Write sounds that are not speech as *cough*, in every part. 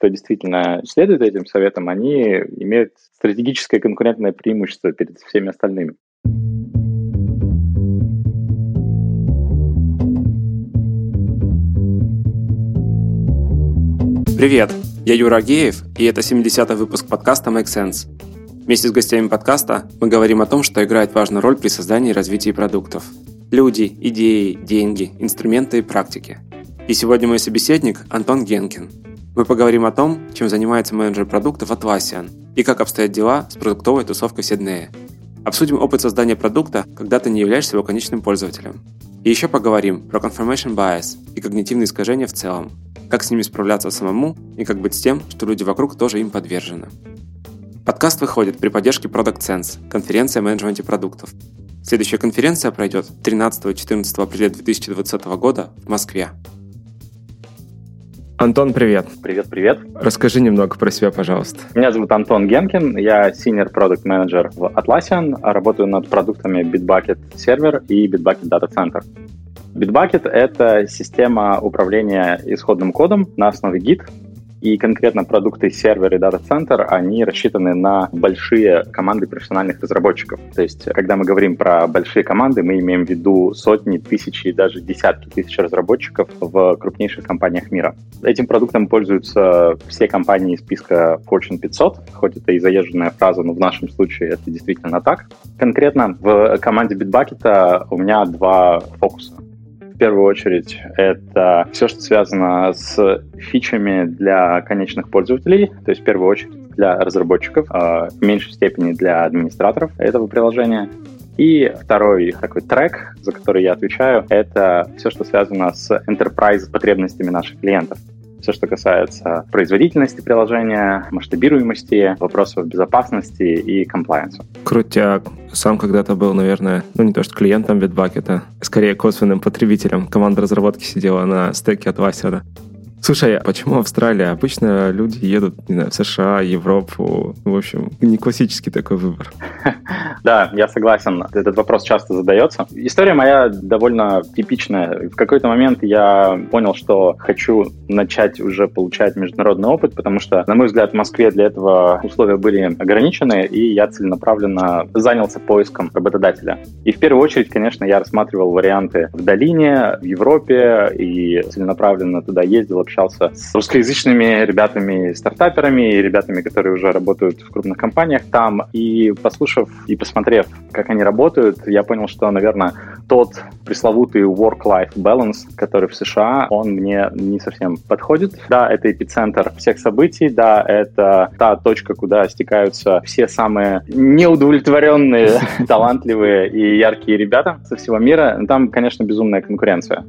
кто действительно следует этим советам, они имеют стратегическое конкурентное преимущество перед всеми остальными. Привет, я Юра Агеев, и это 70-й выпуск подкаста Make Sense. Вместе с гостями подкаста мы говорим о том, что играет важную роль при создании и развитии продуктов. Люди, идеи, деньги, инструменты и практики. И сегодня мой собеседник Антон Генкин. Мы поговорим о том, чем занимается менеджер продуктов Atlassian и как обстоят дела с продуктовой тусовкой в. Обсудим опыт создания продукта, когда ты не являешься его конечным пользователем. И еще поговорим про confirmation bias и когнитивные искажения в целом, как с ними справляться самому и как быть с тем, что люди вокруг тоже им подвержены. Подкаст выходит при поддержке Product Sense, конференция о менеджменте продуктов. Следующая конференция пройдет 13-14 апреля 2020 года в Москве. Антон, привет. Привет, привет. Расскажи немного про себя, пожалуйста. Меня зовут Антон Генкин, я senior product manager в Atlassian, работаю над продуктами Bitbucket Server и Bitbucket Data Center. Bitbucket — это система управления исходным кодом на основе Git, и конкретно продукты сервер и дата-центр, они рассчитаны на большие команды профессиональных разработчиков. То есть, когда мы говорим про большие команды, мы имеем в виду сотни, тысячи даже десятки тысяч разработчиков в крупнейших компаниях мира. Этим продуктом пользуются все компании из списка Fortune 500, хоть это и заезженная фраза, но в нашем случае это действительно так. Конкретно в команде Bitbucket у меня два фокуса первую очередь это все, что связано с фичами для конечных пользователей, то есть в первую очередь для разработчиков, а в меньшей степени для администраторов этого приложения. И второй такой трек, за который я отвечаю, это все, что связано с enterprise потребностями наших клиентов все, что касается производительности приложения, масштабируемости, вопросов безопасности и комплайенса. Крутяк. Сам когда-то был, наверное, ну не то что клиентом Bitbucket, скорее косвенным потребителем. Команда разработки сидела на стеке от Васера. Слушай, а почему Австралия? Обычно люди едут, не знаю, в США, Европу. В общем, не классический такой выбор. *laughs* Да, я согласен. Этот вопрос часто задается. История моя довольно типичная. В какой-то момент я понял, что хочу начать уже получать международный опыт, потому что, на мой взгляд, в Москве для этого условия были ограничены, и я целенаправленно занялся поиском работодателя. И в первую очередь, конечно, я рассматривал варианты в долине, в Европе, и целенаправленно туда ездил, общался с русскоязычными ребятами, стартаперами и ребятами, которые уже работают в крупных компаниях там. И послушав и посмотрев, как они работают, я понял, что, наверное, тот пресловутый work-life balance, который в США, он мне не совсем подходит. Да, это эпицентр всех событий, да, это та точка, куда стекаются все самые неудовлетворенные, *laughs* талантливые и яркие ребята со всего мира. Там, конечно, безумная конкуренция.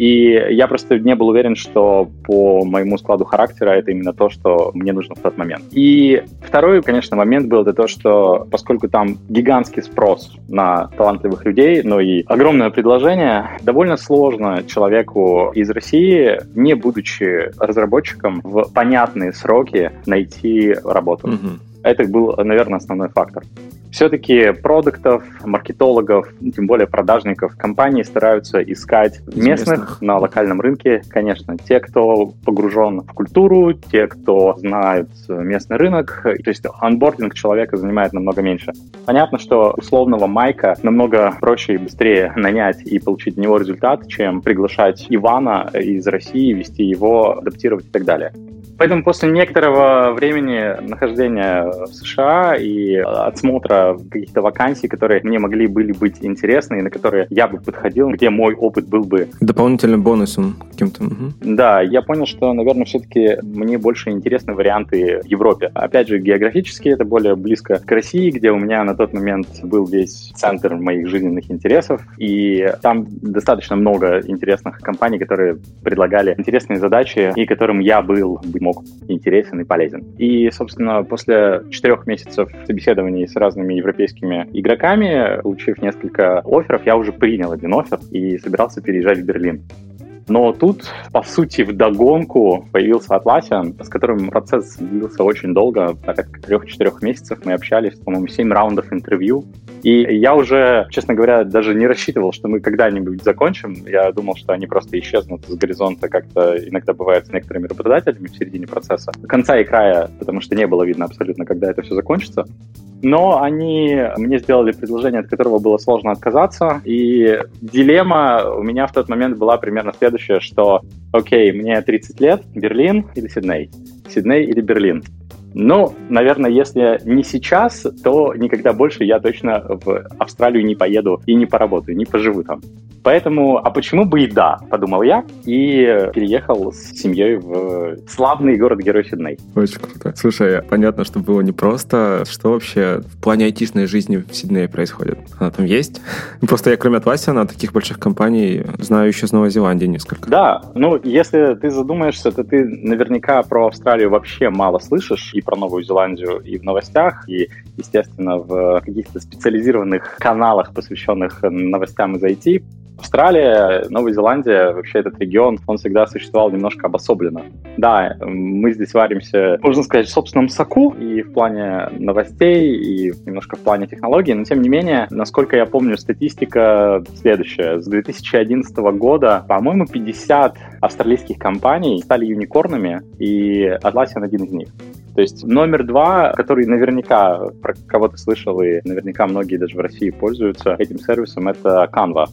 И я просто не был уверен, что по моему складу характера это именно то, что мне нужно в тот момент. И второй, конечно, момент был это то, что поскольку там гигантский спрос на талантливых людей, но и огромное предложение, довольно сложно человеку из России, не будучи разработчиком, в понятные сроки найти работу. Mm-hmm. Это был, наверное, основной фактор. Все-таки продуктов, маркетологов, тем более продажников компании стараются искать местных, местных на локальном рынке, конечно, те, кто погружен в культуру, те, кто знают местный рынок. То есть анбординг человека занимает намного меньше. Понятно, что условного Майка намного проще и быстрее нанять и получить от него результат, чем приглашать Ивана из России, вести его, адаптировать и так далее. Поэтому после некоторого времени нахождения в США и отсмотра каких-то вакансий, которые мне могли были быть интересны и на которые я бы подходил, где мой опыт был бы... Дополнительным бонусом каким-то. Угу. Да, я понял, что, наверное, все-таки мне больше интересны варианты в Европе. Опять же, географически это более близко к России, где у меня на тот момент был весь центр моих жизненных интересов. И там достаточно много интересных компаний, которые предлагали интересные задачи и которым я был, мог мог интересен и полезен. И, собственно, после четырех месяцев собеседований с разными европейскими игроками, получив несколько офферов, я уже принял один оффер и собирался переезжать в Берлин. Но тут, по сути, в догонку появился Atlassian, с которым процесс длился очень долго, как трех-четырех месяцев мы общались, по-моему, семь раундов интервью, И я уже, честно говоря, даже не рассчитывал, что мы когда-нибудь закончим. Я думал, что они просто исчезнут с горизонта, как-то иногда бывает с некоторыми работодателями в середине процесса. Конца и края, потому что не было видно абсолютно, когда это все закончится. Но они мне сделали предложение, от которого было сложно отказаться. И дилемма у меня в тот момент была примерно следующая, что, окей, мне 30 лет, Берлин или Сидней? Сидней или Берлин? Ну, наверное, если не сейчас, то никогда больше я точно в Австралию не поеду и не поработаю, не поживу там. Поэтому, а почему бы и да, подумал я, и переехал с семьей в славный город-герой Сидней. Очень круто. Слушай, понятно, что было непросто. Что вообще в плане айтишной жизни в Сиднее происходит? Она там есть? *laughs* Просто я, кроме Атласиана, таких больших компаний знаю еще с Новой Зеландии несколько. Да, ну, если ты задумаешься, то ты наверняка про Австралию вообще мало слышишь, и про Новую Зеландию, и в новостях, и, естественно, в каких-то специализированных каналах, посвященных новостям из IT. Австралия, Новая Зеландия, вообще этот регион, он всегда существовал немножко обособленно. Да, мы здесь варимся, можно сказать, в собственном соку и в плане новостей, и немножко в плане технологий, но тем не менее, насколько я помню, статистика следующая. С 2011 года, по-моему, 50 австралийских компаний стали юникорнами, и Atlassian один из них. То есть номер два, который наверняка про кого то слышал и наверняка многие даже в России пользуются этим сервисом, это Canva.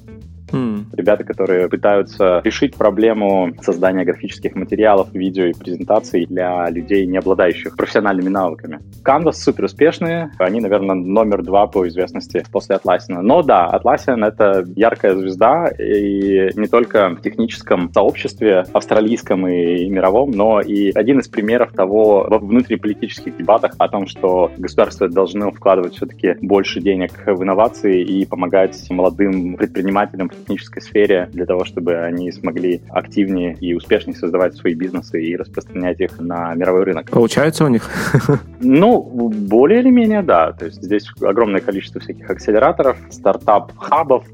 Mm. Ребята, которые пытаются решить проблему создания графических материалов, видео и презентаций для людей, не обладающих профессиональными навыками. Canvas супер успешные, они, наверное, номер два по известности после Atlassian. Но да, Atlassian — это яркая звезда, и не только в техническом сообществе, австралийском и мировом, но и один из примеров того во внутриполитических дебатах о том, что государство должно вкладывать все-таки больше денег в инновации и помогать молодым предпринимателям технической сфере для того, чтобы они смогли активнее и успешнее создавать свои бизнесы и распространять их на мировой рынок. Получается у них? *laughs* Ну, более или менее, да. То есть здесь огромное количество всяких акселераторов, стартап-хабов,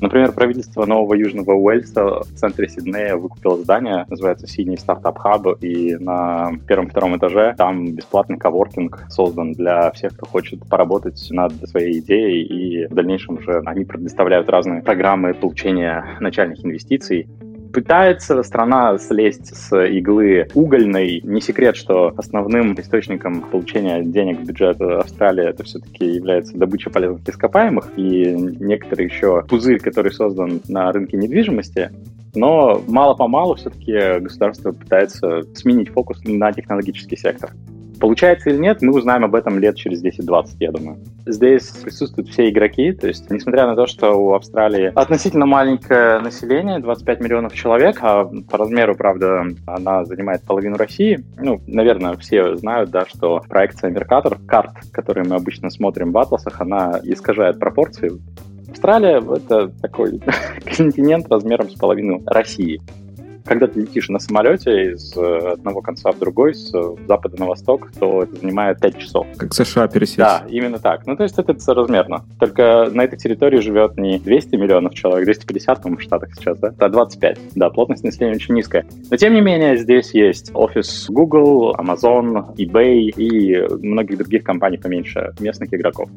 Например, правительство Нового Южного Уэльса в центре Сиднея выкупило здание, называется «Sydney Startup Hub», и на первом-втором этаже там бесплатный коворкинг создан для всех, кто хочет поработать над своей идеей, и в дальнейшем уже они предоставляют разные программы получения начальных инвестиций пытается страна слезть с иглы угольной. Не секрет, что основным источником получения денег в бюджет Австралии это все-таки является добыча полезных ископаемых и некоторый еще пузырь, который создан на рынке недвижимости. Но мало-помалу все-таки государство пытается сменить фокус на технологический сектор. Получается или нет, мы узнаем об этом лет через 10-20, я думаю. Здесь присутствуют все игроки, то есть, несмотря на то, что у Австралии относительно маленькое население, 25 миллионов человек, а по размеру, правда, она занимает половину России, ну, наверное, все знают, да, что проекция Меркатор, карт, которые мы обычно смотрим в атласах, она искажает пропорции Австралия — это такой *laughs* континент размером с половину России когда ты летишь на самолете из э, одного конца в другой, с запада на восток, то это занимает 5 часов. Как США пересечь. Да, именно так. Ну, то есть это соразмерно. Только на этой территории живет не 200 миллионов человек, 250, по-моему, в Штатах сейчас, да? А 25. Да, плотность населения очень низкая. Но, тем не менее, здесь есть офис Google, Amazon, eBay и многих других компаний поменьше, местных игроков.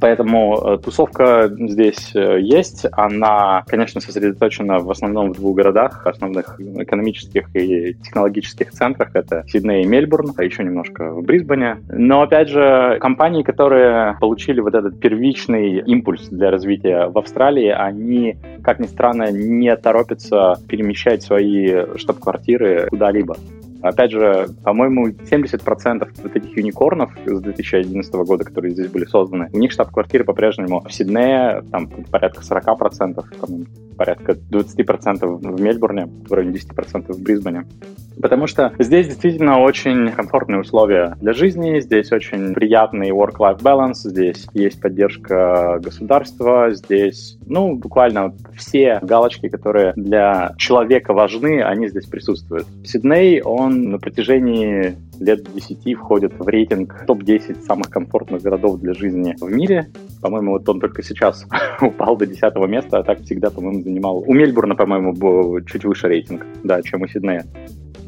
Поэтому э, тусовка здесь э, есть. Она, конечно, сосредоточена в основном в двух городах, основных экономических и технологических центрах. Это Сидней и Мельбурн, а еще немножко в Брисбене. Но, опять же, компании, которые получили вот этот первичный импульс для развития в Австралии, они, как ни странно, не торопятся перемещать свои штаб-квартиры куда-либо. Опять же, по-моему, 70% вот этих юникорнов с 2011 года, которые здесь были созданы, у них штаб-квартиры по-прежнему в Сиднее, там порядка 40%, по-моему, порядка 20% в Мельбурне, в районе 10% в Брисбене. Потому что здесь действительно очень комфортные условия для жизни, здесь очень приятный work-life balance, здесь есть поддержка государства, здесь, ну, буквально все галочки, которые для человека важны, они здесь присутствуют. Сидней, он на протяжении лет 10 входит в рейтинг топ-10 самых комфортных городов для жизни в мире. По-моему, вот он только сейчас *laughs* упал до 10 места, а так всегда, по-моему, занимал... У Мельбурна, по-моему, был чуть выше рейтинг, да, чем у Сиднея.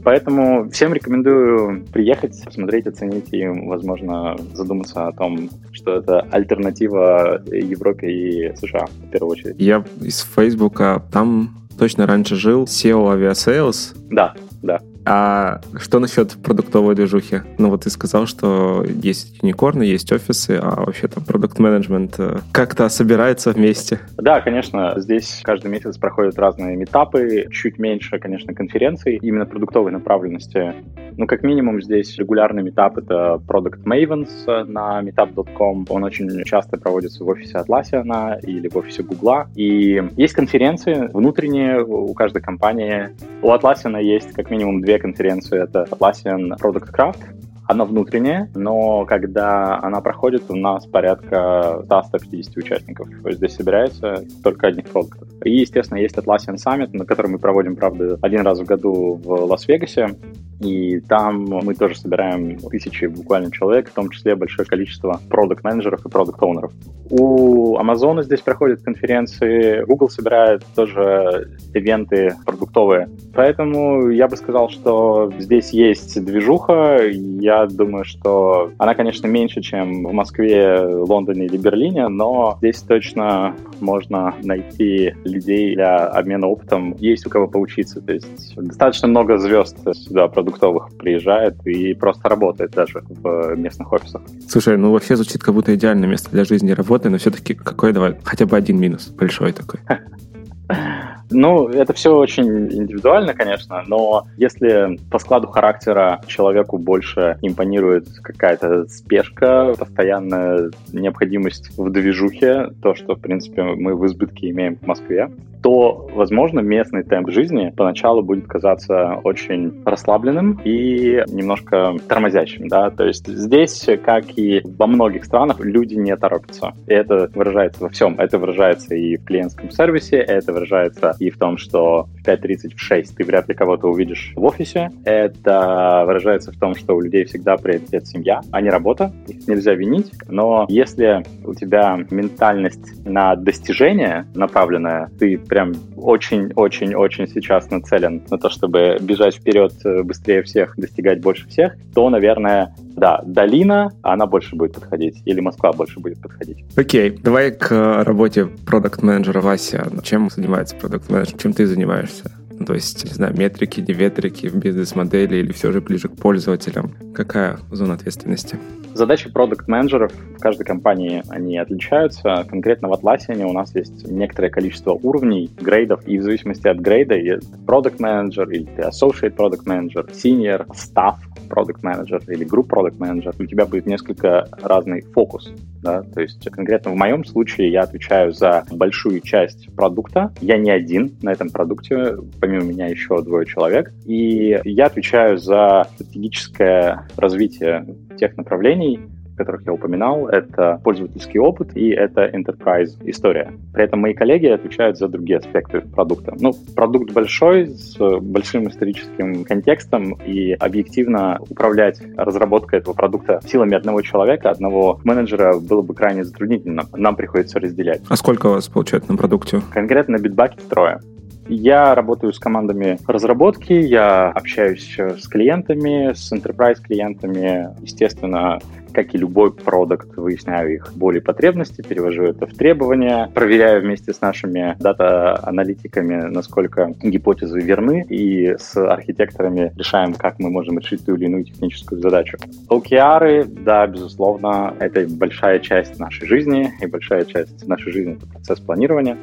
Поэтому всем рекомендую приехать, посмотреть, оценить и, возможно, задуматься о том, что это альтернатива Европе и США в первую очередь. Я из Фейсбука, там точно раньше жил SEO Aviasales. Да, да. А что насчет продуктовой движухи? Ну вот ты сказал, что есть юникорны, есть офисы, а вообще там продукт-менеджмент э, как-то собирается вместе? Да, конечно. Здесь каждый месяц проходят разные метапы, чуть меньше, конечно, конференций именно продуктовой направленности. Ну, как минимум, здесь регулярный метап — это Product Mavens на meetup.com. Он очень часто проводится в офисе Atlassian или в офисе Google. И есть конференции внутренние у каждой компании. У Atlassian есть как минимум две конференции. Это Atlassian Product Craft, она внутренняя, но когда она проходит, у нас порядка 100-150 участников. То есть здесь собирается только одних продуктов. И, естественно, есть Atlassian Summit, на который мы проводим, правда, один раз в году в Лас-Вегасе. И там мы тоже собираем тысячи буквально человек, в том числе большое количество продукт-менеджеров и продукт-оунеров. У Amazon здесь проходят конференции, Google собирает тоже ивенты продуктовые. Поэтому я бы сказал, что здесь есть движуха. Я думаю, что она, конечно, меньше, чем в Москве, Лондоне или Берлине, но здесь точно можно найти людей для обмена опытом. Есть у кого поучиться. То есть достаточно много звезд сюда продуктов продуктовых приезжает и просто работает даже в местных офисах. Слушай, ну вообще звучит как будто идеальное место для жизни и работы, но все-таки какой, давай, хотя бы один минус, большой такой. *laughs* Ну, это все очень индивидуально, конечно, но если по складу характера человеку больше импонирует какая-то спешка, постоянная необходимость в движухе, то, что, в принципе, мы в избытке имеем в Москве, то, возможно, местный темп жизни поначалу будет казаться очень расслабленным и немножко тормозящим, да, то есть здесь, как и во многих странах, люди не торопятся. И это выражается во всем. Это выражается и в клиентском сервисе, это выражается и в том, что в 5.30, в 6 ты вряд ли кого-то увидишь в офисе. Это выражается в том, что у людей всегда приоритет семья, а не работа. Их нельзя винить. Но если у тебя ментальность на достижение направленная, ты прям очень-очень-очень сейчас нацелен на то, чтобы бежать вперед э, быстрее всех, достигать больше всех, то, наверное, да, долина, она больше будет подходить, или Москва больше будет подходить. Окей, okay, давай к работе продукт-менеджера Вася. Чем занимается продукт-менеджер? Чем ты занимаешься? Ну, то есть, не знаю, метрики, не метрики в бизнес-модели или все же ближе к пользователям? Какая зона ответственности? Задачи продукт-менеджеров в каждой компании, они отличаются. Конкретно в Atlassian у нас есть некоторое количество уровней, грейдов, и в зависимости от грейда, продукт-менеджер или ты associate продукт-менеджер, senior, staff продукт-менеджер или групп продукт-менеджер, у тебя будет несколько разный фокус. Да? То есть конкретно в моем случае я отвечаю за большую часть продукта. Я не один на этом продукте, помимо меня еще двое человек. И я отвечаю за стратегическое развитие тех направлений, которых я упоминал, это пользовательский опыт и это enterprise история. При этом мои коллеги отвечают за другие аспекты продукта. Ну, продукт большой, с большим историческим контекстом, и объективно управлять разработкой этого продукта силами одного человека, одного менеджера было бы крайне затруднительно. Нам приходится разделять. А сколько у вас получается на продукте? Конкретно на Bitbucket трое. Я работаю с командами разработки, я общаюсь с клиентами, с enterprise клиентами. Естественно, как и любой продукт, выясняю их боли и потребности, перевожу это в требования, проверяю вместе с нашими дата-аналитиками, насколько гипотезы верны, и с архитекторами решаем, как мы можем решить ту или иную техническую задачу. OKR, да, безусловно, это большая часть нашей жизни, и большая часть нашей жизни — это процесс планирования.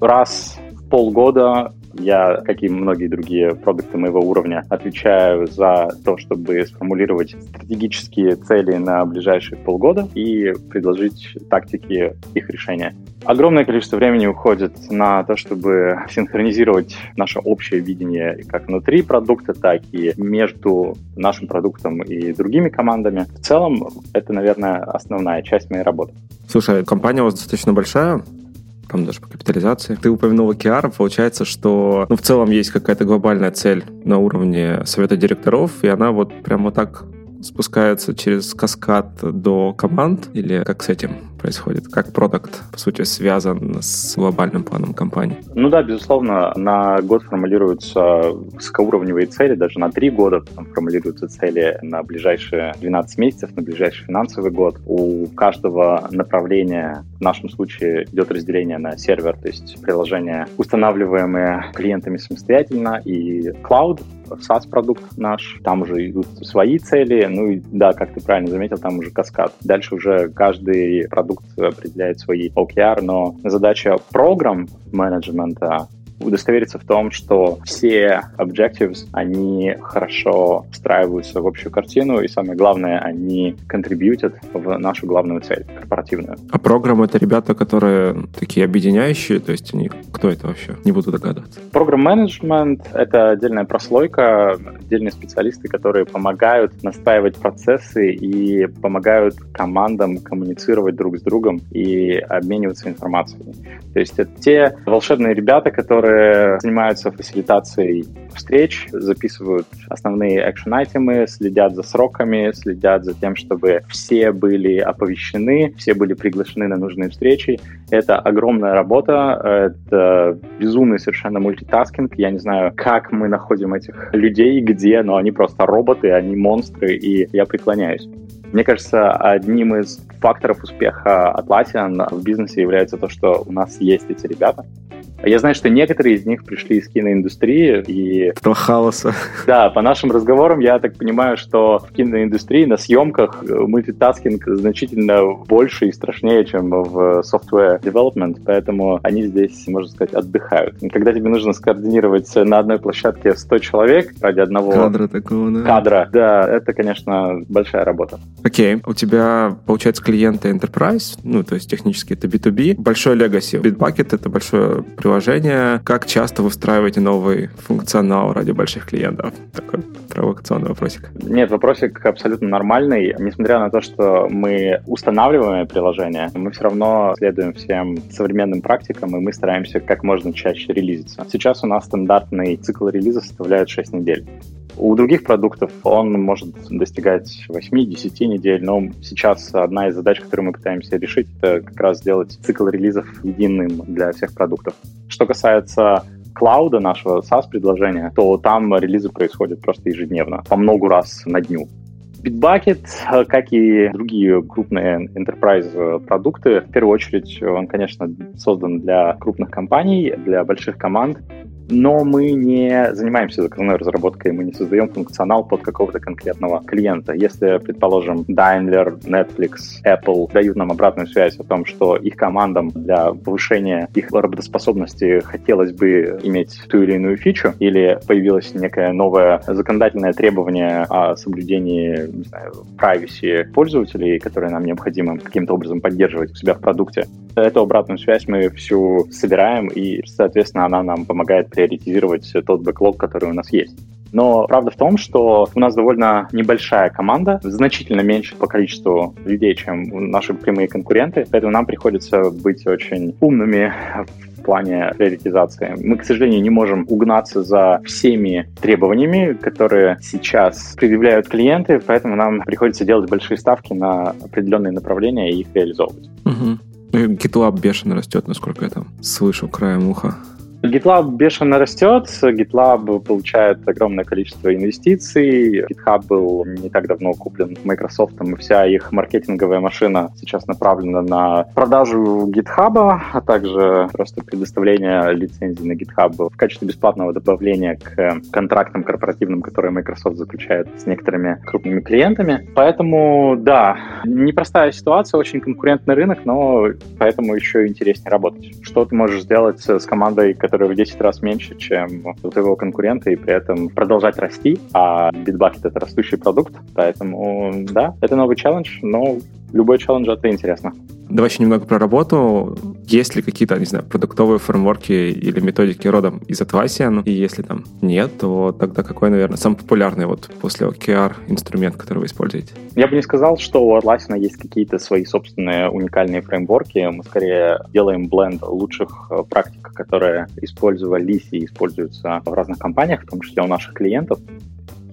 Раз полгода я, как и многие другие продукты моего уровня, отвечаю за то, чтобы сформулировать стратегические цели на ближайшие полгода и предложить тактики их решения. Огромное количество времени уходит на то, чтобы синхронизировать наше общее видение как внутри продукта, так и между нашим продуктом и другими командами. В целом, это, наверное, основная часть моей работы. Слушай, компания у вас достаточно большая, там даже по капитализации. Ты упомянул OKR, получается, что ну, в целом есть какая-то глобальная цель на уровне совета директоров, и она вот прям вот так спускается через каскад до команд, или как с этим происходит? Как продукт, по сути, связан с глобальным планом компании? Ну да, безусловно, на год формулируются высокоуровневые цели, даже на три года там формулируются цели на ближайшие 12 месяцев, на ближайший финансовый год. У каждого направления, в нашем случае, идет разделение на сервер, то есть приложения, устанавливаемые клиентами самостоятельно, и cloud, SaaS-продукт наш, там уже идут свои цели, ну и да, как ты правильно заметил, там уже каскад. Дальше уже каждый продукт определяет свои OKR, но задача программ менеджмента удостовериться в том, что все objectives, они хорошо встраиваются в общую картину, и самое главное, они контрибьютят в нашу главную цель, корпоративную. А программы — это ребята, которые такие объединяющие, то есть они... Кто это вообще? Не буду догадываться. Программ-менеджмент — это отдельная прослойка, отдельные специалисты, которые помогают настраивать процессы и помогают командам коммуницировать друг с другом и обмениваться информацией. То есть это те волшебные ребята, которые которые занимаются фасилитацией встреч, записывают основные экшен-айтемы, следят за сроками, следят за тем, чтобы все были оповещены, все были приглашены на нужные встречи. Это огромная работа, это безумный совершенно мультитаскинг. Я не знаю, как мы находим этих людей, где, но они просто роботы, они монстры, и я преклоняюсь. Мне кажется, одним из факторов успеха Atlassian в бизнесе является то, что у нас есть эти ребята, я знаю, что некоторые из них пришли из киноиндустрии и... Этого хаоса. Да, по нашим разговорам я так понимаю, что в киноиндустрии на съемках э, мультитаскинг значительно больше и страшнее, чем в software development, поэтому они здесь, можно сказать, отдыхают. Когда тебе нужно скоординировать на одной площадке 100 человек ради одного кадра такого, да. Кадра, да, это, конечно, большая работа. Окей, okay. у тебя, получается, клиенты enterprise, ну, то есть технически это B2B, большой legacy. Bitbucket — это большое приложение приложения. Как часто вы встраиваете новый функционал ради больших клиентов? Такой провокационный вопросик. Нет, вопросик абсолютно нормальный. Несмотря на то, что мы устанавливаем приложение, мы все равно следуем всем современным практикам, и мы стараемся как можно чаще релизиться. Сейчас у нас стандартный цикл релиза составляет 6 недель. У других продуктов он может достигать 8-10 недель, но сейчас одна из задач, которую мы пытаемся решить, это как раз сделать цикл релизов единым для всех продуктов. Что касается клауда нашего SaaS-предложения, то там релизы происходят просто ежедневно, по много раз на дню. Bitbucket, как и другие крупные enterprise продукты, в первую очередь он, конечно, создан для крупных компаний, для больших команд, но мы не занимаемся заказной разработкой, мы не создаем функционал под какого-то конкретного клиента. Если, предположим, Daimler, Netflix, Apple дают нам обратную связь о том, что их командам для повышения их работоспособности хотелось бы иметь ту или иную фичу, или появилось некое новое законодательное требование о соблюдении, не знаю, privacy пользователей, которые нам необходимо каким-то образом поддерживать у себя в продукте, эту обратную связь мы всю собираем, и, соответственно, она нам помогает приоритизировать тот бэклог, который у нас есть. Но правда в том, что у нас довольно небольшая команда, значительно меньше по количеству людей, чем наши прямые конкуренты, поэтому нам приходится быть очень умными в плане приоритизации. Мы, к сожалению, не можем угнаться за всеми требованиями, которые сейчас предъявляют клиенты, поэтому нам приходится делать большие ставки на определенные направления и их реализовывать. Угу. GitLab бешено растет, насколько я там слышу краем уха. GitLab бешено растет, GitLab получает огромное количество инвестиций. GitHub был не так давно куплен Microsoft, и вся их маркетинговая машина сейчас направлена на продажу GitHub, а также просто предоставление лицензий на GitHub в качестве бесплатного добавления к контрактам корпоративным, которые Microsoft заключает с некоторыми крупными клиентами. Поэтому, да, непростая ситуация, очень конкурентный рынок, но поэтому еще интереснее работать. Что ты можешь сделать с командой, которая который в 10 раз меньше, чем у твоего конкурента, и при этом продолжать расти, а Bitbucket — это растущий продукт, поэтому, да, это новый челлендж, но любой челлендж — это интересно. Давай еще немного про работу. Есть ли какие-то, не знаю, продуктовые фреймворки или методики родом из Atlassian? И если там нет, то тогда какой, наверное, самый популярный вот после OKR инструмент, который вы используете? Я бы не сказал, что у Atlassian есть какие-то свои собственные уникальные фреймворки. Мы скорее делаем бленд лучших э, практик, которые использовались и используются в разных компаниях, в том числе у наших клиентов.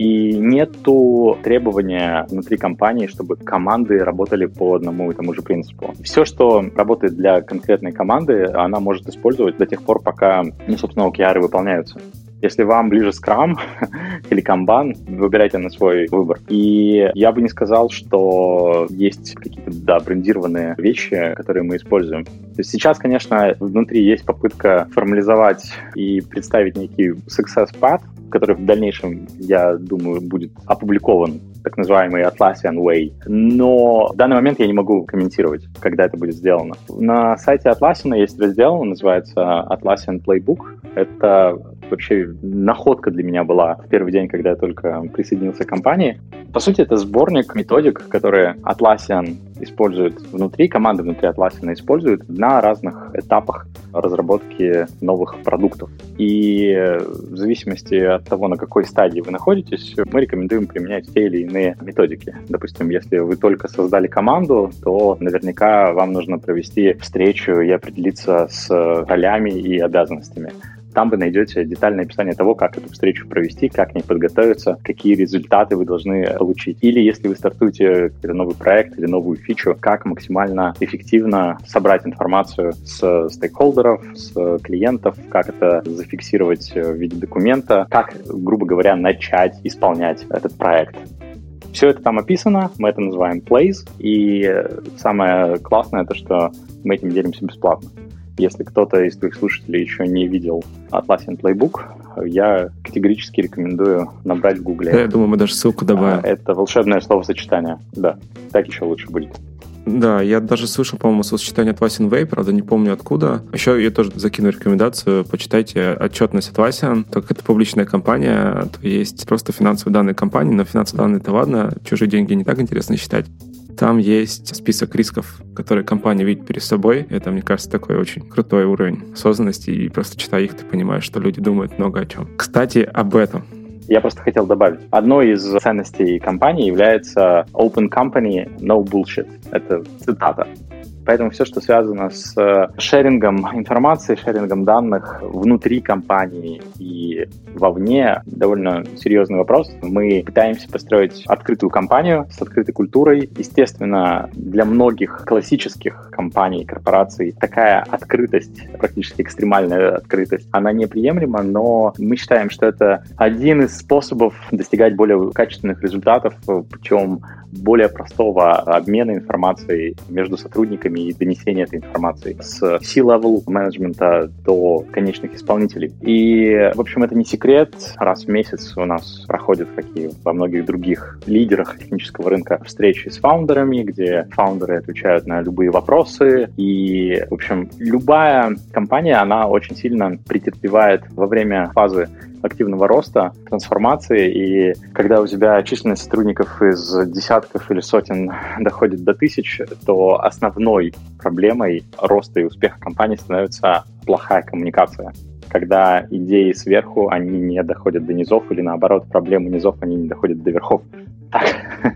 И нету требования внутри компании, чтобы команды работали по одному и тому же принципу. Все, что работает для конкретной команды, она может использовать до тех пор, пока, ну, собственно, OKR выполняются. Если вам ближе Scrum *laughs* или Kanban, выбирайте на свой выбор. И я бы не сказал, что есть какие-то, да, брендированные вещи, которые мы используем. То есть сейчас, конечно, внутри есть попытка формализовать и представить некий success path, который в дальнейшем, я думаю, будет опубликован так называемый Atlassian Way. Но в данный момент я не могу комментировать, когда это будет сделано. На сайте Atlassian есть раздел, он называется Atlassian Playbook. Это вообще находка для меня была в первый день, когда я только присоединился к компании. По сути, это сборник методик, которые Atlassian использует внутри, команды внутри Atlassian используют на разных этапах разработки новых продуктов. И в зависимости от того, на какой стадии вы находитесь, мы рекомендуем применять те или иные методики. Допустим, если вы только создали команду, то наверняка вам нужно провести встречу и определиться с ролями и обязанностями. Там вы найдете детальное описание того, как эту встречу провести, как к ней подготовиться, какие результаты вы должны получить. Или если вы стартуете какой-то новый проект или новую фичу, как максимально эффективно собрать информацию с стейкхолдеров, с клиентов, как это зафиксировать в виде документа, как, грубо говоря, начать исполнять этот проект. Все это там описано, мы это называем plays, и самое классное то, что мы этим делимся бесплатно. Если кто-то из твоих слушателей еще не видел Atlassian Playbook, я категорически рекомендую набрать в Гугле. Я думаю, мы даже ссылку добавим. А, это волшебное словосочетание. Да, так еще лучше будет. Да, я даже слышал, по-моему, словосочетание Atlassian Way, правда, не помню откуда. Еще я тоже закину рекомендацию, почитайте отчетность Atlassian. Так как это публичная компания, то есть просто финансовые данные компании, но финансовые данные это ладно, чужие деньги не так интересно считать. Там есть список рисков, которые компания видит перед собой. Это, мне кажется, такой очень крутой уровень осознанности. И просто читая их, ты понимаешь, что люди думают много о чем. Кстати, об этом. Я просто хотел добавить. Одной из ценностей компании является open company, no bullshit. Это цитата. Поэтому все, что связано с э, шерингом информации, шерингом данных внутри компании и вовне, довольно серьезный вопрос. Мы пытаемся построить открытую компанию с открытой культурой. Естественно, для многих классических компаний, корпораций такая открытость, практически экстремальная открытость, она неприемлема, но мы считаем, что это один из способов достигать более качественных результатов путем более простого обмена информацией между сотрудниками и донесения этой информации с C-level менеджмента до конечных исполнителей. И, в общем, это не секрет. Раз в месяц у нас проходят, как и во многих других лидерах технического рынка, встречи с фаундерами, где фаундеры отвечают на любые вопросы. И, в общем, любая компания, она очень сильно претерпевает во время фазы активного роста, трансформации, и когда у тебя численность сотрудников из десятков или сотен *laughs* доходит до тысяч, то основной проблемой роста и успеха компании становится плохая коммуникация когда идеи сверху, они не доходят до низов, или наоборот, проблемы низов, они не доходят до верхов. Так,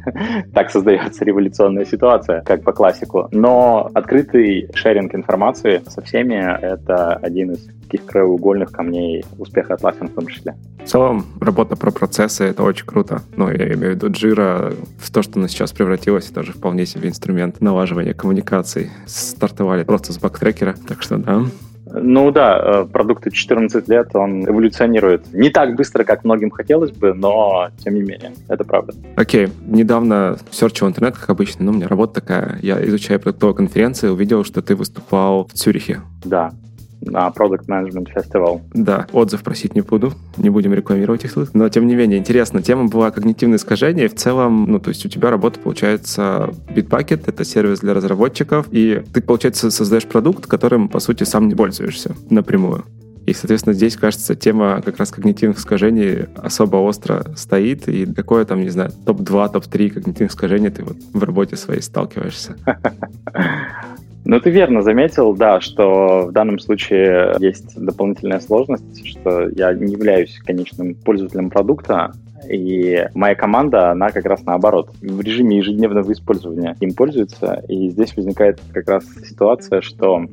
*laughs* так создается революционная ситуация, как по классику. Но открытый шеринг информации со всеми — это один из таких краеугольных камней успеха Atlassian в том числе. В целом, работа про процессы — это очень круто. Ну, я имею в виду Jira, в то, что она сейчас превратилась, это же вполне себе инструмент налаживания коммуникаций. Стартовали просто с бактрекера, так что да, ну да, э, продукту 14 лет, он эволюционирует. Не так быстро, как многим хотелось бы, но тем не менее, это правда. Окей, okay. недавно серчил интернет, как обычно, но у меня работа такая. Я изучаю продуктовую конференцию, увидел, что ты выступал в Цюрихе. Да, на Product Management Festival. Да, отзыв просить не буду, не будем рекламировать их тут. Но, тем не менее, интересно, тема была когнитивное искажение. В целом, ну, то есть у тебя работа, получается, Bitbucket — это сервис для разработчиков, и ты, получается, создаешь продукт, которым, по сути, сам не пользуешься напрямую. И, соответственно, здесь, кажется, тема как раз когнитивных искажений особо остро стоит. И какое там, не знаю, топ-2, топ-3 когнитивных искажений ты вот в работе своей сталкиваешься? *laughs* Ну, ты верно заметил, да, что в данном случае есть дополнительная сложность, что я не являюсь конечным пользователем продукта, и моя команда, она как раз наоборот, в режиме ежедневного использования им пользуется, и здесь возникает как раз ситуация, что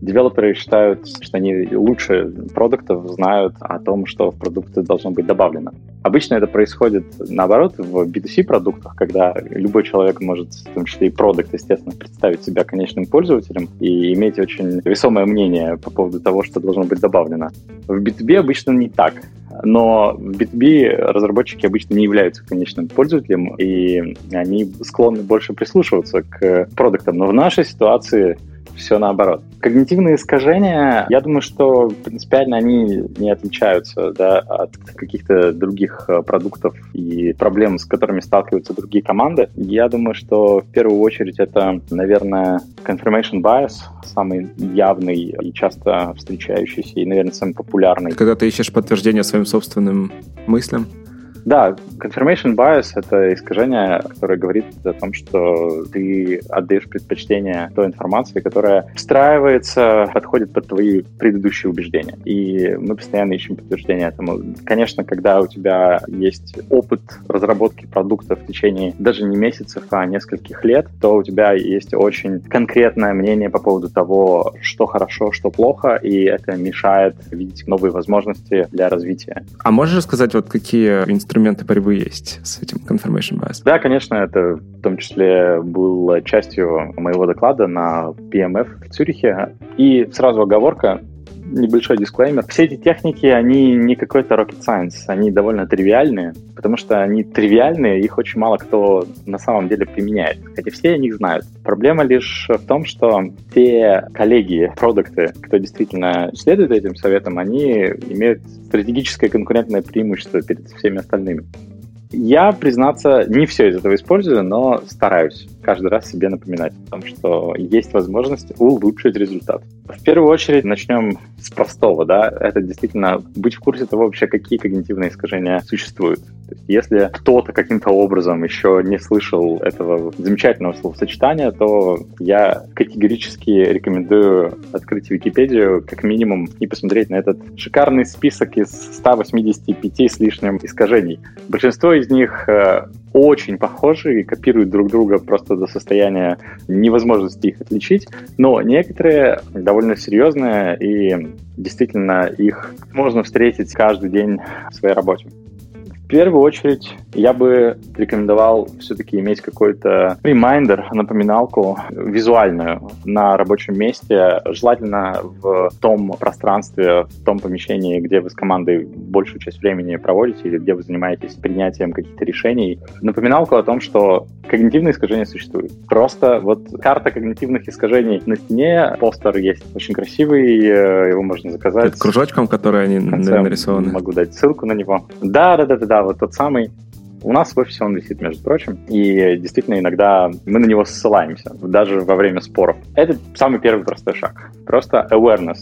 Девелоперы считают, что они лучше продуктов знают о том, что в продукты должно быть добавлено. Обычно это происходит наоборот в B2C продуктах, когда любой человек может, в том числе и продукт, естественно, представить себя конечным пользователем и иметь очень весомое мнение по поводу того, что должно быть добавлено. В B2B обычно не так. Но в B2B разработчики обычно не являются конечным пользователем, и они склонны больше прислушиваться к продуктам. Но в нашей ситуации все наоборот. Когнитивные искажения, я думаю, что принципиально они не отличаются да, от каких-то других э, продуктов и проблем, с которыми сталкиваются другие команды. Я думаю, что в первую очередь это, наверное, confirmation bias, самый явный и часто встречающийся, и, наверное, самый популярный. Когда ты ищешь подтверждение своим собственным мыслям? Да, confirmation bias — это искажение, которое говорит о том, что ты отдаешь предпочтение той информации, которая встраивается, подходит под твои предыдущие убеждения. И мы постоянно ищем подтверждение этому. Конечно, когда у тебя есть опыт разработки продукта в течение даже не месяцев, а нескольких лет, то у тебя есть очень конкретное мнение по поводу того, что хорошо, что плохо, и это мешает видеть новые возможности для развития. А можешь рассказать, вот какие инструменты инструменты борьбы есть с этим confirmation bias? Да, конечно, это в том числе был частью моего доклада на PMF в Цюрихе. И сразу оговорка, небольшой дисклеймер. Все эти техники, они не какой-то rocket science, они довольно тривиальные, потому что они тривиальные, их очень мало кто на самом деле применяет, хотя все о них знают. Проблема лишь в том, что те коллеги, продукты, кто действительно следует этим советам, они имеют стратегическое конкурентное преимущество перед всеми остальными. Я, признаться, не все из этого использую, но стараюсь каждый раз себе напоминать о том, что есть возможность улучшить результат. В первую очередь начнем с простого, да, это действительно быть в курсе того вообще, какие когнитивные искажения существуют. То есть, если кто-то каким-то образом еще не слышал этого замечательного словосочетания, то я категорически рекомендую открыть Википедию, как минимум, и посмотреть на этот шикарный список из 185 с лишним искажений. Большинство из них э, очень похожи и копируют друг друга просто до состояния невозможности их отличить, но некоторые довольно серьезные и действительно их можно встретить каждый день в своей работе. В первую очередь я бы рекомендовал все-таки иметь какой-то ремайдер, напоминалку визуальную на рабочем месте, желательно в том пространстве, в том помещении, где вы с командой большую часть времени проводите или где вы занимаетесь принятием каких-то решений. Напоминалку о том, что когнитивные искажения существуют. Просто вот карта когнитивных искажений на стене, постер есть очень красивый, э, его можно заказать. Это кружочком, который они нарисованы. Могу дать ссылку на него. Да, да, да, да, да вот тот самый. У нас в офисе он висит, между прочим, и действительно иногда мы на него ссылаемся, даже во время споров. Это самый первый простой шаг. Просто awareness.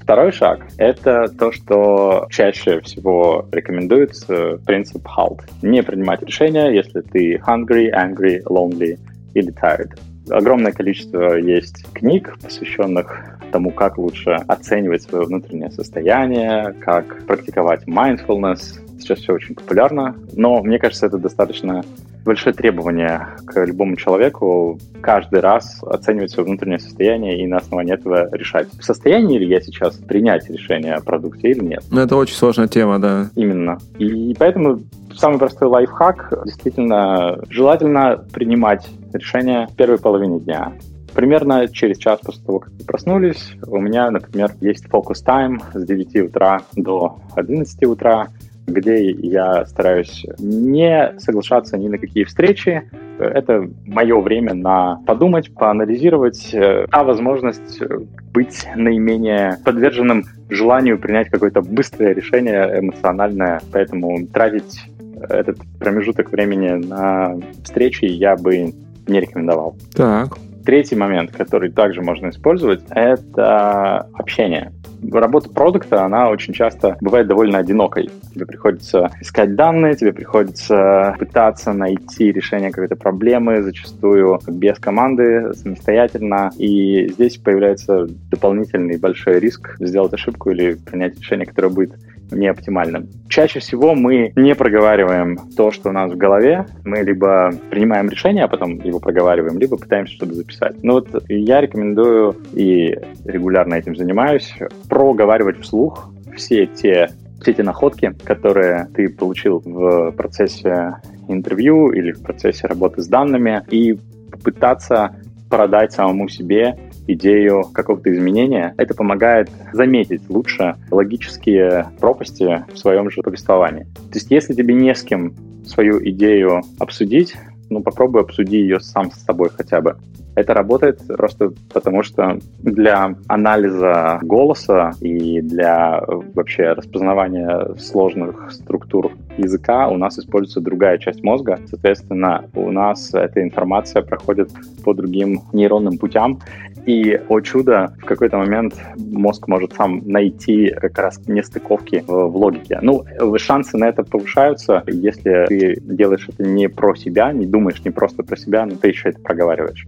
Второй шаг — это то, что чаще всего рекомендуется принцип HALT. Не принимать решения, если ты hungry, angry, lonely или tired. Огромное количество есть книг, посвященных тому, как лучше оценивать свое внутреннее состояние, как практиковать mindfulness, Сейчас все очень популярно, но мне кажется, это достаточно большое требование к любому человеку каждый раз оценивать свое внутреннее состояние и на основании этого решать, в состоянии ли я сейчас принять решение о продукте или нет. Ну, это очень сложная тема, да. Именно. И поэтому самый простой лайфхак действительно желательно принимать решение в первой половине дня. Примерно через час после того, как вы проснулись, у меня, например, есть фокус тайм с 9 утра до 11 утра где я стараюсь не соглашаться ни на какие встречи. Это мое время на подумать, поанализировать, а возможность быть наименее подверженным желанию принять какое-то быстрое решение эмоциональное. Поэтому тратить этот промежуток времени на встречи я бы не рекомендовал. Так. Третий момент, который также можно использовать, это общение работа продукта, она очень часто бывает довольно одинокой. Тебе приходится искать данные, тебе приходится пытаться найти решение какой-то проблемы, зачастую без команды, самостоятельно. И здесь появляется дополнительный большой риск сделать ошибку или принять решение, которое будет не оптимальным. Чаще всего мы не проговариваем то, что у нас в голове. Мы либо принимаем решение, а потом его проговариваем, либо пытаемся что-то записать. Ну вот я рекомендую и регулярно этим занимаюсь, проговаривать вслух все те все эти находки, которые ты получил в процессе интервью или в процессе работы с данными, и попытаться продать самому себе идею какого-то изменения, это помогает заметить лучше логические пропасти в своем же повествовании. То есть если тебе не с кем свою идею обсудить, ну попробуй обсуди ее сам с собой хотя бы. Это работает просто потому, что для анализа голоса и для вообще распознавания сложных структур языка у нас используется другая часть мозга. Соответственно, у нас эта информация проходит по другим нейронным путям. И, о чудо, в какой-то момент мозг может сам найти как раз нестыковки в, логике. Ну, шансы на это повышаются, если ты делаешь это не про себя, не думаешь не просто про себя, но ты еще это проговариваешь.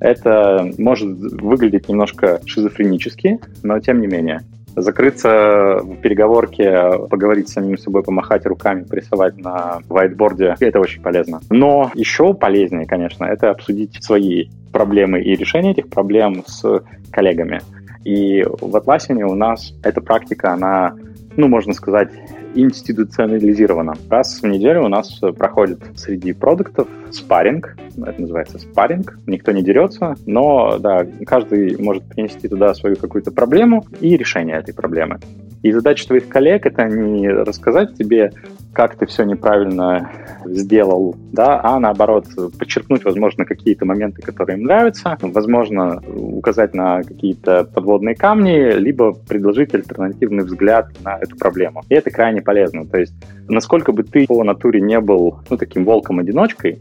Это может выглядеть немножко шизофренически, но тем не менее. Закрыться в переговорке, поговорить с самим собой, помахать руками, порисовать на вайтборде, это очень полезно. Но еще полезнее, конечно, это обсудить свои проблемы и решение этих проблем с коллегами. И в Atlassian у нас эта практика, она, ну, можно сказать, институционализировано. Раз в неделю у нас проходит среди продуктов спарринг, это называется спарринг, никто не дерется, но да, каждый может принести туда свою какую-то проблему и решение этой проблемы. И задача твоих коллег это не рассказать тебе, как ты все неправильно сделал, да, а наоборот подчеркнуть, возможно, какие-то моменты, которые им нравятся, возможно, указать на какие-то подводные камни, либо предложить альтернативный взгляд на эту проблему. И это крайне полезно. То есть, насколько бы ты по натуре не был ну, таким волком-одиночкой,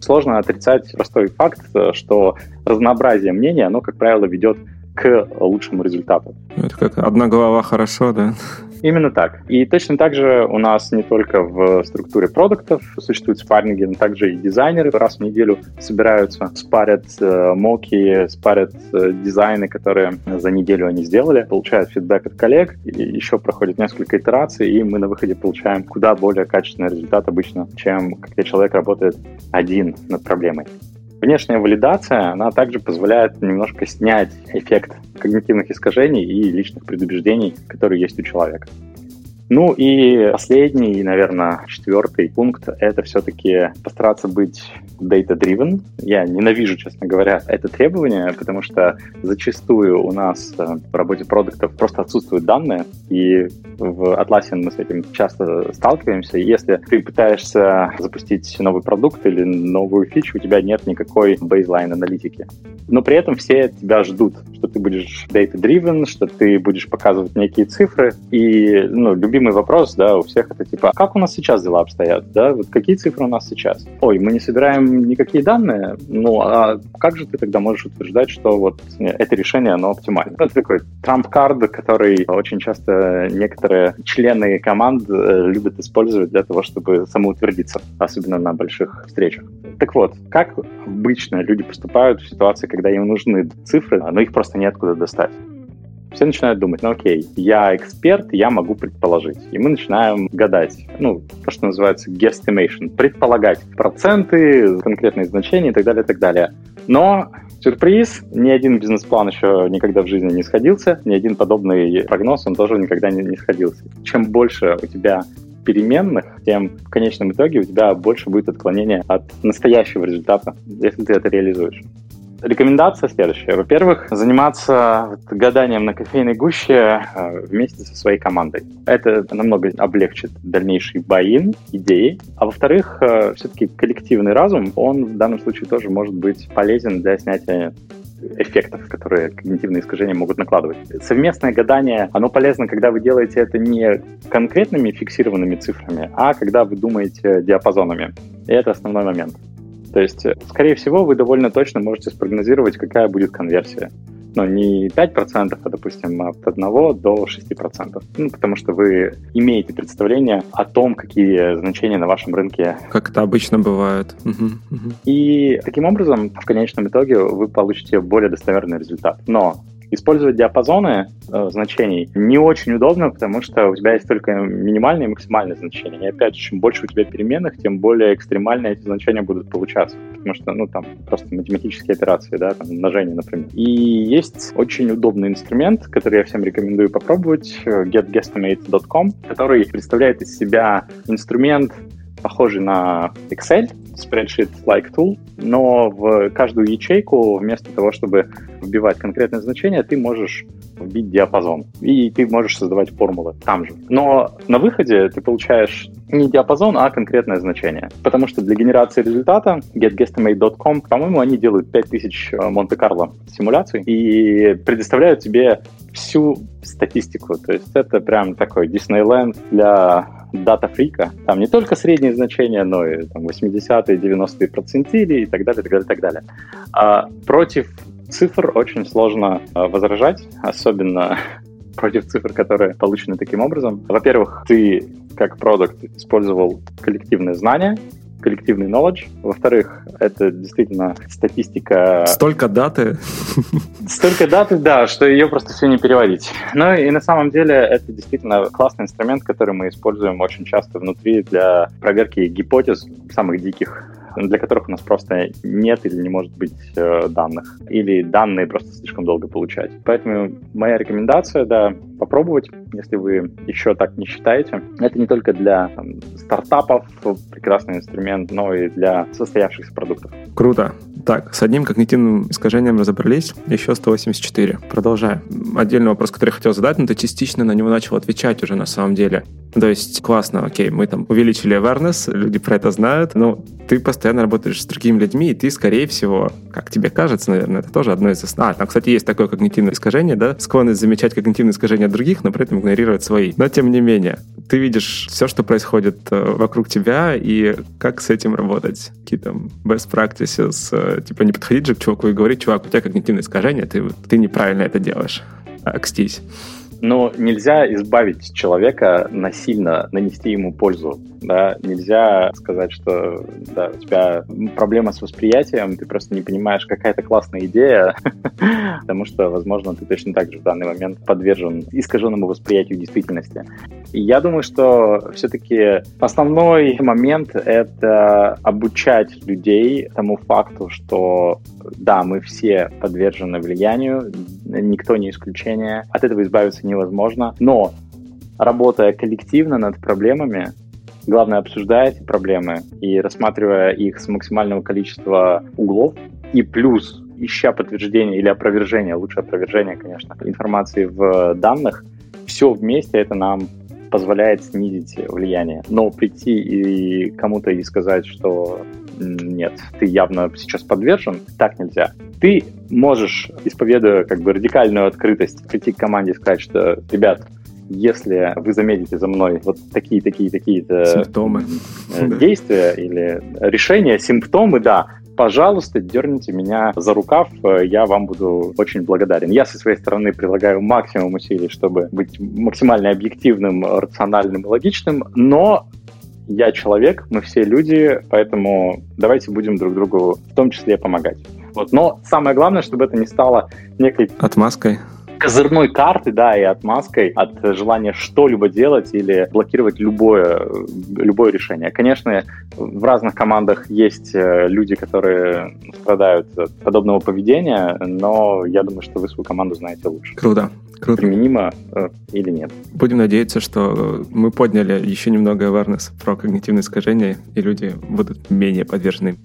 сложно отрицать простой факт, что разнообразие мнений, оно, как правило, ведет к лучшему результату. Это как одна голова хорошо, да? Именно так. И точно так же у нас не только в структуре продуктов существуют спарринги, но также и дизайнеры раз в неделю собираются, спарят э, моки, спарят э, дизайны, которые за неделю они сделали, получают фидбэк от коллег, и еще проходит несколько итераций, и мы на выходе получаем куда более качественный результат обычно, чем когда человек работает один над проблемой. Внешняя валидация, она также позволяет немножко снять эффект когнитивных искажений и личных предубеждений, которые есть у человека. Ну и последний, наверное, четвертый пункт — это все-таки постараться быть data-driven. Я ненавижу, честно говоря, это требование, потому что зачастую у нас э, в работе продуктов просто отсутствуют данные, и в Atlassian мы с этим часто сталкиваемся. Если ты пытаешься запустить новый продукт или новую фичу, у тебя нет никакой бейзлайн аналитики. Но при этом все тебя ждут, что ты будешь data-driven, что ты будешь показывать некие цифры. И ну, любимый вопрос да, у всех это типа, «А как у нас сейчас дела обстоят? Да? Вот какие цифры у нас сейчас? Ой, мы не собираем никакие данные, ну а как же ты тогда можешь утверждать, что вот это решение, оно оптимально? Это такой трамп-кард, который очень часто некоторые члены команд э, любят использовать для того, чтобы самоутвердиться, особенно на больших встречах. Так вот, как обычно люди поступают в ситуации, когда им нужны цифры, но их просто неоткуда достать? Все начинают думать, ну окей, я эксперт, я могу предположить. И мы начинаем гадать, ну, то, что называется guesstimation, предполагать проценты, конкретные значения и так далее, и так далее. Но Сюрприз, ни один бизнес-план еще никогда в жизни не сходился, ни один подобный прогноз, он тоже никогда не, не сходился. Чем больше у тебя переменных, тем в конечном итоге у тебя больше будет отклонения от настоящего результата, если ты это реализуешь. Рекомендация следующая. Во-первых, заниматься гаданием на кофейной гуще э, вместе со своей командой. Это намного облегчит дальнейший боин, идеи. А во-вторых, э, все-таки коллективный разум, он в данном случае тоже может быть полезен для снятия эффектов, которые когнитивные искажения могут накладывать. Совместное гадание, оно полезно, когда вы делаете это не конкретными фиксированными цифрами, а когда вы думаете диапазонами. И это основной момент. То есть, э, скорее всего, вы довольно точно можете спрогнозировать, какая будет конверсия. Но не 5%, а, допустим, от 1 до 6%. Ну, потому что вы имеете представление о том, какие значения на вашем рынке. Как это обычно бывает. И таким образом, в конечном итоге, вы получите более достоверный результат. Но Использовать диапазоны э, значений не очень удобно, потому что у тебя есть только минимальные и максимальные значения. И опять чем больше у тебя переменных, тем более экстремально эти значения будут получаться. Потому что, ну, там просто математические операции, да, там, умножение, например. И есть очень удобный инструмент, который я всем рекомендую попробовать, э, getguesstimate.com, который представляет из себя инструмент, похожий на Excel, spreadsheet-like tool, но в каждую ячейку вместо того, чтобы вбивать конкретное значение, ты можешь вбить диапазон. И ты можешь создавать формулы там же. Но на выходе ты получаешь не диапазон, а конкретное значение. Потому что для генерации результата getguesstimate.com, по-моему, они делают 5000 Монте-Карло симуляций и предоставляют тебе всю статистику. То есть это прям такой Диснейленд для дата-фрика. Там не только средние значения, но и там, 80-е, 90-е процентили и так далее, так далее, так далее. А против цифр очень сложно а, возражать, особенно *laughs* против цифр, которые получены таким образом. Во-первых, ты как продукт использовал коллективное знание, коллективный knowledge. Во-вторых, это действительно статистика... Столько даты. Столько даты, да, что ее просто все не переводить. Ну и на самом деле это действительно классный инструмент, который мы используем очень часто внутри для проверки гипотез самых диких для которых у нас просто нет или не может быть э, данных, или данные просто слишком долго получать. Поэтому моя рекомендация, да, попробовать, если вы еще так не считаете. Это не только для там, стартапов прекрасный инструмент, но и для состоявшихся продуктов. Круто. Так, с одним когнитивным искажением разобрались, еще 184. Продолжаем. Отдельный вопрос, который я хотел задать, но ты частично на него начал отвечать уже на самом деле. То есть классно, окей, мы там увеличили awareness, люди про это знают, но ты постоянно работаешь с другими людьми, и ты, скорее всего, как тебе кажется, наверное, это тоже одно из... А, там, кстати, есть такое когнитивное искажение, да, склонность замечать когнитивные искажения других, но при этом игнорировать свои. Но, тем не менее, ты видишь все, что происходит э, вокруг тебя, и как с этим работать? Какие там best practices? Э, типа не подходить же к чуваку и говорить, чувак, у тебя когнитивное искажение, ты, ты неправильно это делаешь. Акстись но нельзя избавить человека насильно, нанести ему пользу. Да? Нельзя сказать, что да, у тебя проблема с восприятием, ты просто не понимаешь, какая это классная идея, *laughs* потому что, возможно, ты точно так же в данный момент подвержен искаженному восприятию действительности. И я думаю, что все-таки основной момент — это обучать людей тому факту, что да, мы все подвержены влиянию, никто не исключение, от этого избавиться невозможно, но работая коллективно над проблемами, главное, обсуждая эти проблемы и рассматривая их с максимального количества углов, и плюс ища подтверждение или опровержение, лучше опровержение, конечно, информации в данных, все вместе это нам позволяет снизить влияние. Но прийти и кому-то и сказать, что нет, ты явно сейчас подвержен, так нельзя. Ты можешь, исповедуя как бы радикальную открытость, прийти к команде и сказать, что, ребят, если вы заметите за мной вот такие, такие, такие-то симптомы. Э, действия или решения, симптомы, да, пожалуйста, дерните меня за рукав, э, я вам буду очень благодарен. Я со своей стороны прилагаю максимум усилий, чтобы быть максимально объективным, рациональным и логичным, но я человек, мы все люди, поэтому давайте будем друг другу в том числе помогать. Вот. Но самое главное, чтобы это не стало некой... Отмазкой козырной карты, да, и отмазкой от желания что-либо делать или блокировать любое, любое решение. Конечно, в разных командах есть э, люди, которые страдают от подобного поведения, но я думаю, что вы свою команду знаете лучше. Круто. Круто. применимо э, или нет. Будем надеяться, что мы подняли еще немного awareness про когнитивные искажения, и люди будут менее подвержены.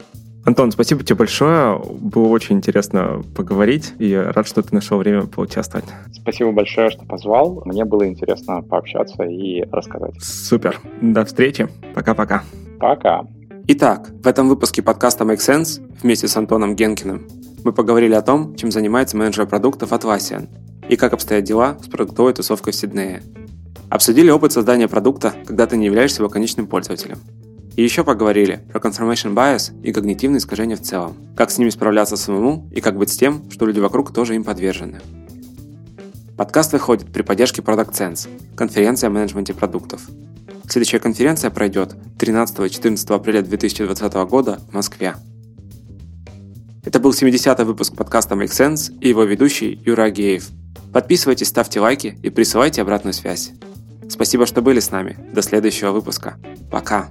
Антон, спасибо тебе большое. Было очень интересно поговорить, и рад, что ты нашел время поучаствовать. Спасибо большое, что позвал. Мне было интересно пообщаться и рассказать. Супер. До встречи. Пока-пока. Пока. Итак, в этом выпуске подкаста Make Sense вместе с Антоном Генкиным мы поговорили о том, чем занимается менеджер продуктов Atlassian и как обстоят дела с продуктовой тусовкой в Сиднее. Обсудили опыт создания продукта, когда ты не являешься его конечным пользователем. И еще поговорили про confirmation bias и когнитивные искажения в целом, как с ними справляться самому и как быть с тем, что люди вокруг тоже им подвержены. Подкаст выходит при поддержке Product Sense, конференция о менеджменте продуктов. Следующая конференция пройдет 13-14 апреля 2020 года в Москве. Это был 70-й выпуск подкаста Make Sense и его ведущий Юра Агеев. Подписывайтесь, ставьте лайки и присылайте обратную связь. Спасибо, что были с нами. До следующего выпуска. Пока.